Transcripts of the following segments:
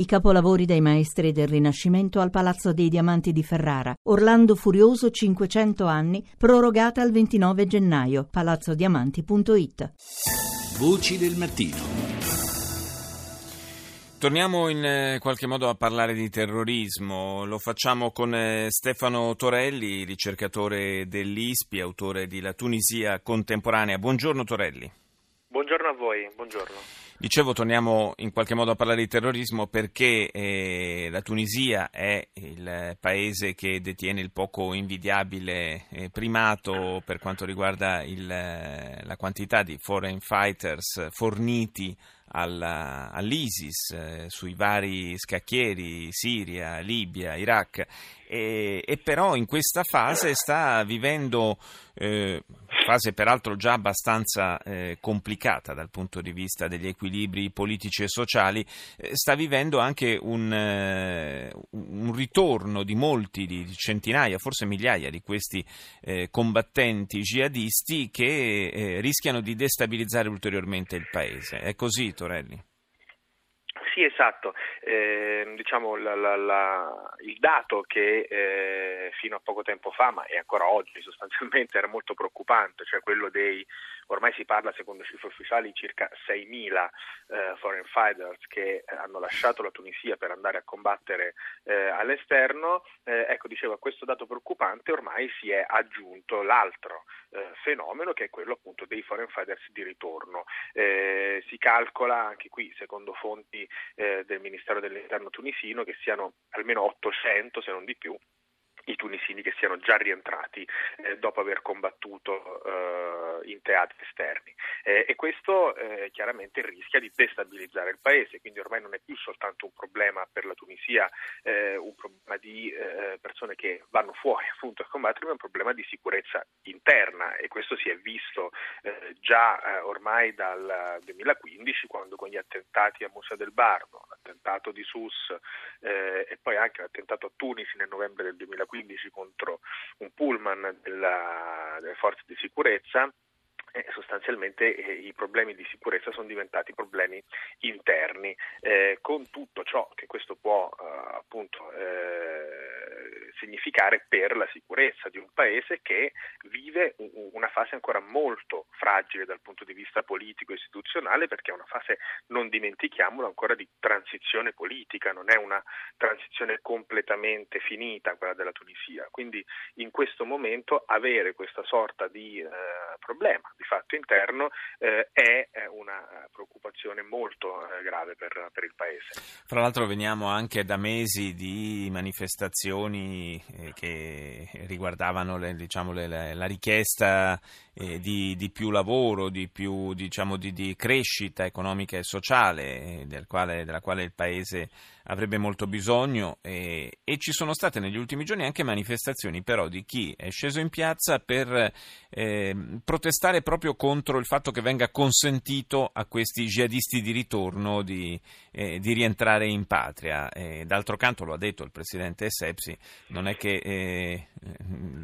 I capolavori dei maestri del Rinascimento al Palazzo dei Diamanti di Ferrara. Orlando Furioso 500 anni, prorogata al 29 gennaio. palazzodiamanti.it. Voci del mattino. Torniamo in eh, qualche modo a parlare di terrorismo, lo facciamo con eh, Stefano Torelli, ricercatore dell'ISPI, autore di La Tunisia contemporanea. Buongiorno Torelli. Buongiorno a voi, buongiorno. Dicevo, torniamo in qualche modo a parlare di terrorismo perché eh, la Tunisia è il paese che detiene il poco invidiabile eh, primato per quanto riguarda il, la quantità di foreign fighters forniti alla, all'ISIS eh, sui vari scacchieri Siria, Libia, Iraq e, e però in questa fase sta vivendo eh, fase peraltro già abbastanza eh, complicata dal punto di vista degli equilibri politici e sociali, eh, sta vivendo anche un, eh, un, ritorno di molti, di centinaia, forse migliaia di questi eh, combattenti jihadisti che rischiano di destabilizzare ulteriormente il paese. È così, Torelli? Esatto. Eh, diciamo la, la, la, il dato che eh, fino a poco tempo fa, ma è ancora oggi sostanzialmente, era molto preoccupante, cioè quello dei, ormai si parla secondo cifre ufficiali, circa 6.000 eh, foreign fighters che hanno lasciato la Tunisia per andare a combattere eh, all'esterno. Eh, ecco, dicevo, a questo dato preoccupante ormai si è aggiunto l'altro eh, fenomeno che è quello appunto dei foreign fighters di ritorno. si calcola anche qui, secondo fonti eh, del Ministero dell'Interno tunisino che siano almeno 800 se non di più i tunisini che siano già rientrati eh, dopo aver combattuto eh, in teatri esterni eh, e questo eh, chiaramente rischia di destabilizzare il paese, quindi ormai non è più soltanto un problema per la Tunisia, eh, un problema di eh, persone che vanno fuori appunto a combattere, ma è un problema di sicurezza interna. E questo si è visto già ormai dal 2015 quando con gli attentati a Musa del Bardo, l'attentato di Sus e poi anche l'attentato a Tunisi nel novembre del 2015 15 contro un pullman della, delle forze di sicurezza eh, sostanzialmente eh, i problemi di sicurezza sono diventati problemi interni, eh, con tutto ciò che questo può eh, appunto eh, significare per la sicurezza di un paese che vive una fase ancora molto fragile dal punto di vista politico e istituzionale perché è una fase, non dimentichiamolo, ancora di transizione politica, non è una transizione completamente finita quella della Tunisia. Quindi in questo momento avere questa sorta di eh, problema di fatto interno eh, è una preoccupazione molto eh, grave per, per, il Paese. Fra l'altro veniamo anche da mesi di manifestazioni eh, che riguardavano le, diciamo, le, la richiesta eh, di, di, più lavoro, di più diciamo, di, di, crescita economica e sociale del quale, della quale il Paese avrebbe molto bisogno e, e, ci sono state negli ultimi giorni anche manifestazioni però di chi è sceso in piazza per eh, protestare proprio contro il fatto che venga consentito a questi jihadisti di ritorno di, eh, di rientrare in patria. Eh, d'altro canto lo ha detto il presidente Sepsi, non è che eh,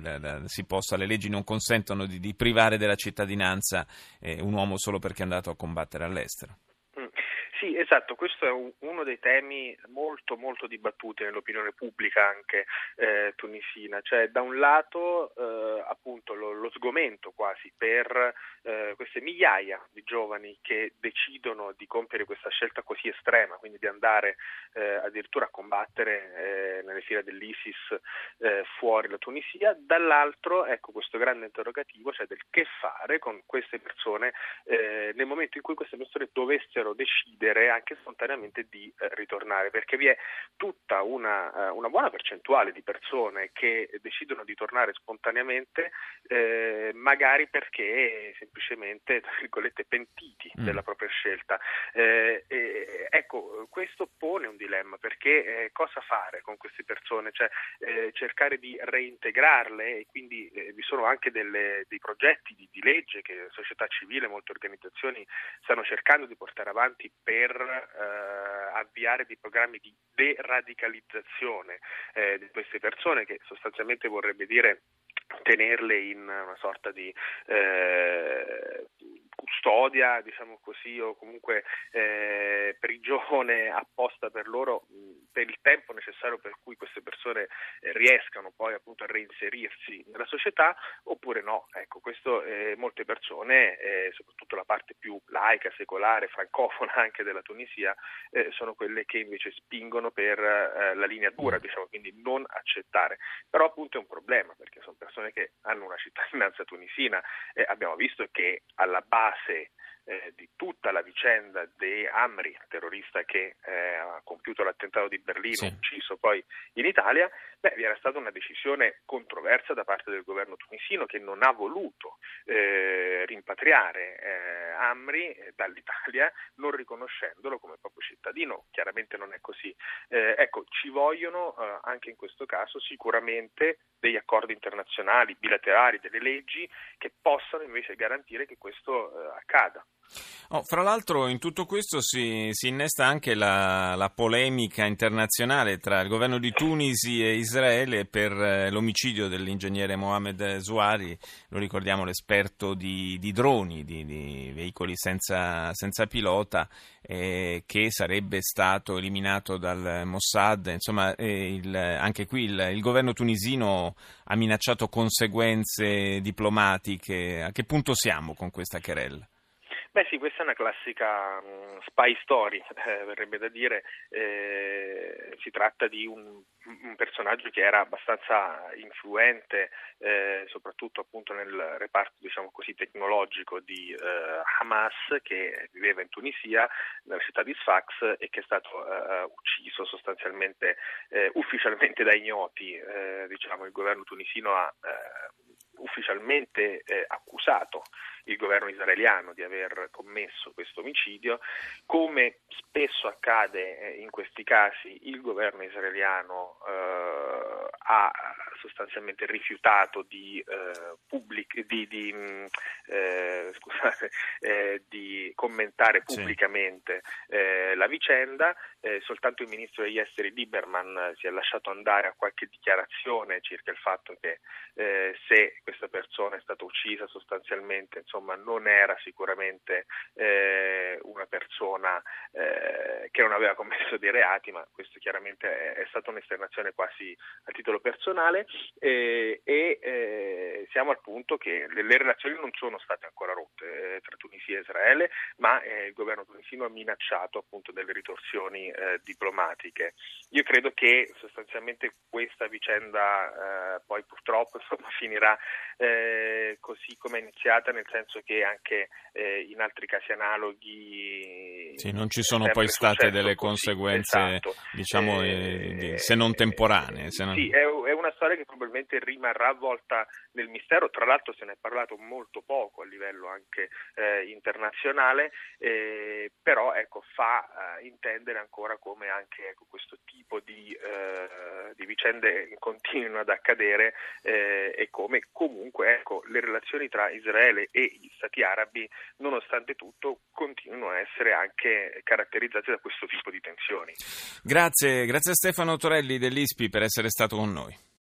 la, possa, le leggi non consentono di, di privare della cittadinanza eh, un uomo solo perché è andato a combattere all'estero. Esatto, questo è uno dei temi molto molto dibattuti nell'opinione pubblica anche eh, tunisina, cioè da un lato eh, appunto lo, lo, sgomento quasi per eh, queste migliaia di giovani che decidono di compiere questa scelta così estrema, quindi di andare eh, addirittura a combattere eh, nelle file dell'ISIS eh, fuori la Tunisia, dall'altro ecco questo grande interrogativo, cioè del che fare con queste persone nel momento in cui queste persone dovessero decidere anche spontaneamente di eh, ritornare, perché vi è tutta una, uh, una, buona percentuale di persone che decidono di tornare spontaneamente, eh, magari perché semplicemente, tra virgolette, pentiti mm. della propria scelta. Eh, ecco, questo pone un dilemma, perché eh, cosa fare con queste persone? Cioè, eh, cercare di reintegrarle e quindi eh, vi sono anche delle, dei progetti di, di legge che società civile, molte organizzazioni stanno cercando di portare avanti per avviare dei programmi di deradicalizzazione eh, di queste persone che sostanzialmente vorrebbe dire tenerle in una sorta di eh, custodia, diciamo così, o comunque eh, prigione apposta per loro per il tempo necessario per cui queste persone eh, riescano poi appunto a reinserirsi nella società oppure no. Ecco, questo eh, molte persone, eh, soprattutto la parte più laica, secolare, francofona anche della Tunisia, eh, sono quelle che invece spingono per la linea dura, diciamo, quindi non accettare. Però appunto è un problema perché sono persone che hanno una cittadinanza tunisina. E abbiamo visto che alla base eh, di tutta la vicenda di Amri, terrorista che eh, ha compiuto l'attentato di Berlino, sì. ucciso poi in Italia, beh, vi era stata una decisione controversa da parte del governo tunisino che non ha voluto eh, rimpatriare eh, Amri eh, dall'Italia non riconoscendolo come proprio cittadino. Chiaramente non è così. Ecco, ci vogliono anche in questo caso sicuramente degli accordi internazionali, bilaterali, delle leggi che possano invece garantire che questo accada. Oh, fra l'altro in tutto questo si, si innesta anche la, la, polemica internazionale tra il governo di Tunisi e Israele per eh, l'omicidio dell'ingegnere Mohamed Zouari, lo ricordiamo l'esperto di, di droni, di, di, veicoli senza, senza pilota, eh, che sarebbe stato eliminato dal Mossad. Insomma, eh, il, anche qui il, il governo tunisino ha minacciato conseguenze diplomatiche. A che punto siamo con questa querella? Beh sì, questa è una classica um, spy story, eh, verrebbe da dire, eh, si tratta di un, un, personaggio che era abbastanza influente, eh, soprattutto appunto nel reparto diciamo così, tecnologico di eh, Hamas che viveva in Tunisia, nella città di Sfax e che è stato eh, ucciso sostanzialmente eh, ufficialmente da ignoti, diciamo il governo tunisino ha ufficialmente accusato il governo israeliano di aver commesso questo omicidio. Come spesso accade eh, in questi casi, il governo israeliano eh, ha sostanzialmente rifiutato di, eh, public, di, di, mm, eh, scusate, eh, di commentare pubblicamente sì. Eh, la vicenda, soltanto il ministro degli esteri Lieberman si è lasciato andare a qualche dichiarazione circa il fatto che se questa persona è stata uccisa sostanzialmente insomma, non era sicuramente una persona eh, che non aveva commesso dei reati, ma questo chiaramente è, è stata un'esternazione quasi a titolo personale eh, e eh, siamo al punto che le, le, relazioni non sono state ancora rotte eh, tra Tunisia e Israele, ma eh, il governo tunisino ha minacciato appunto delle ritorsioni diplomatiche. Io credo che sostanzialmente questa vicenda poi purtroppo insomma, finirà così come è iniziata, nel senso che anche in altri casi analoghi sì, non ci sono poi state delle conseguenze, esatto. diciamo, eh, se non temporanee. Se non... Sì, è, è, una storia che probabilmente rimarrà avvolta nel mistero, tra l'altro se ne è parlato molto poco a livello anche eh, internazionale, eh, però ecco, fa eh, intendere ancora come anche ecco, questo tipo di, eh, di, vicende continuino ad accadere e come comunque ecco, le relazioni tra Israele e gli stati arabi, nonostante tutto, continuano a essere anche caratterizzati da questo tipo di tensioni. Grazie, grazie a Stefano Torelli dell'ISPI per essere stato con noi.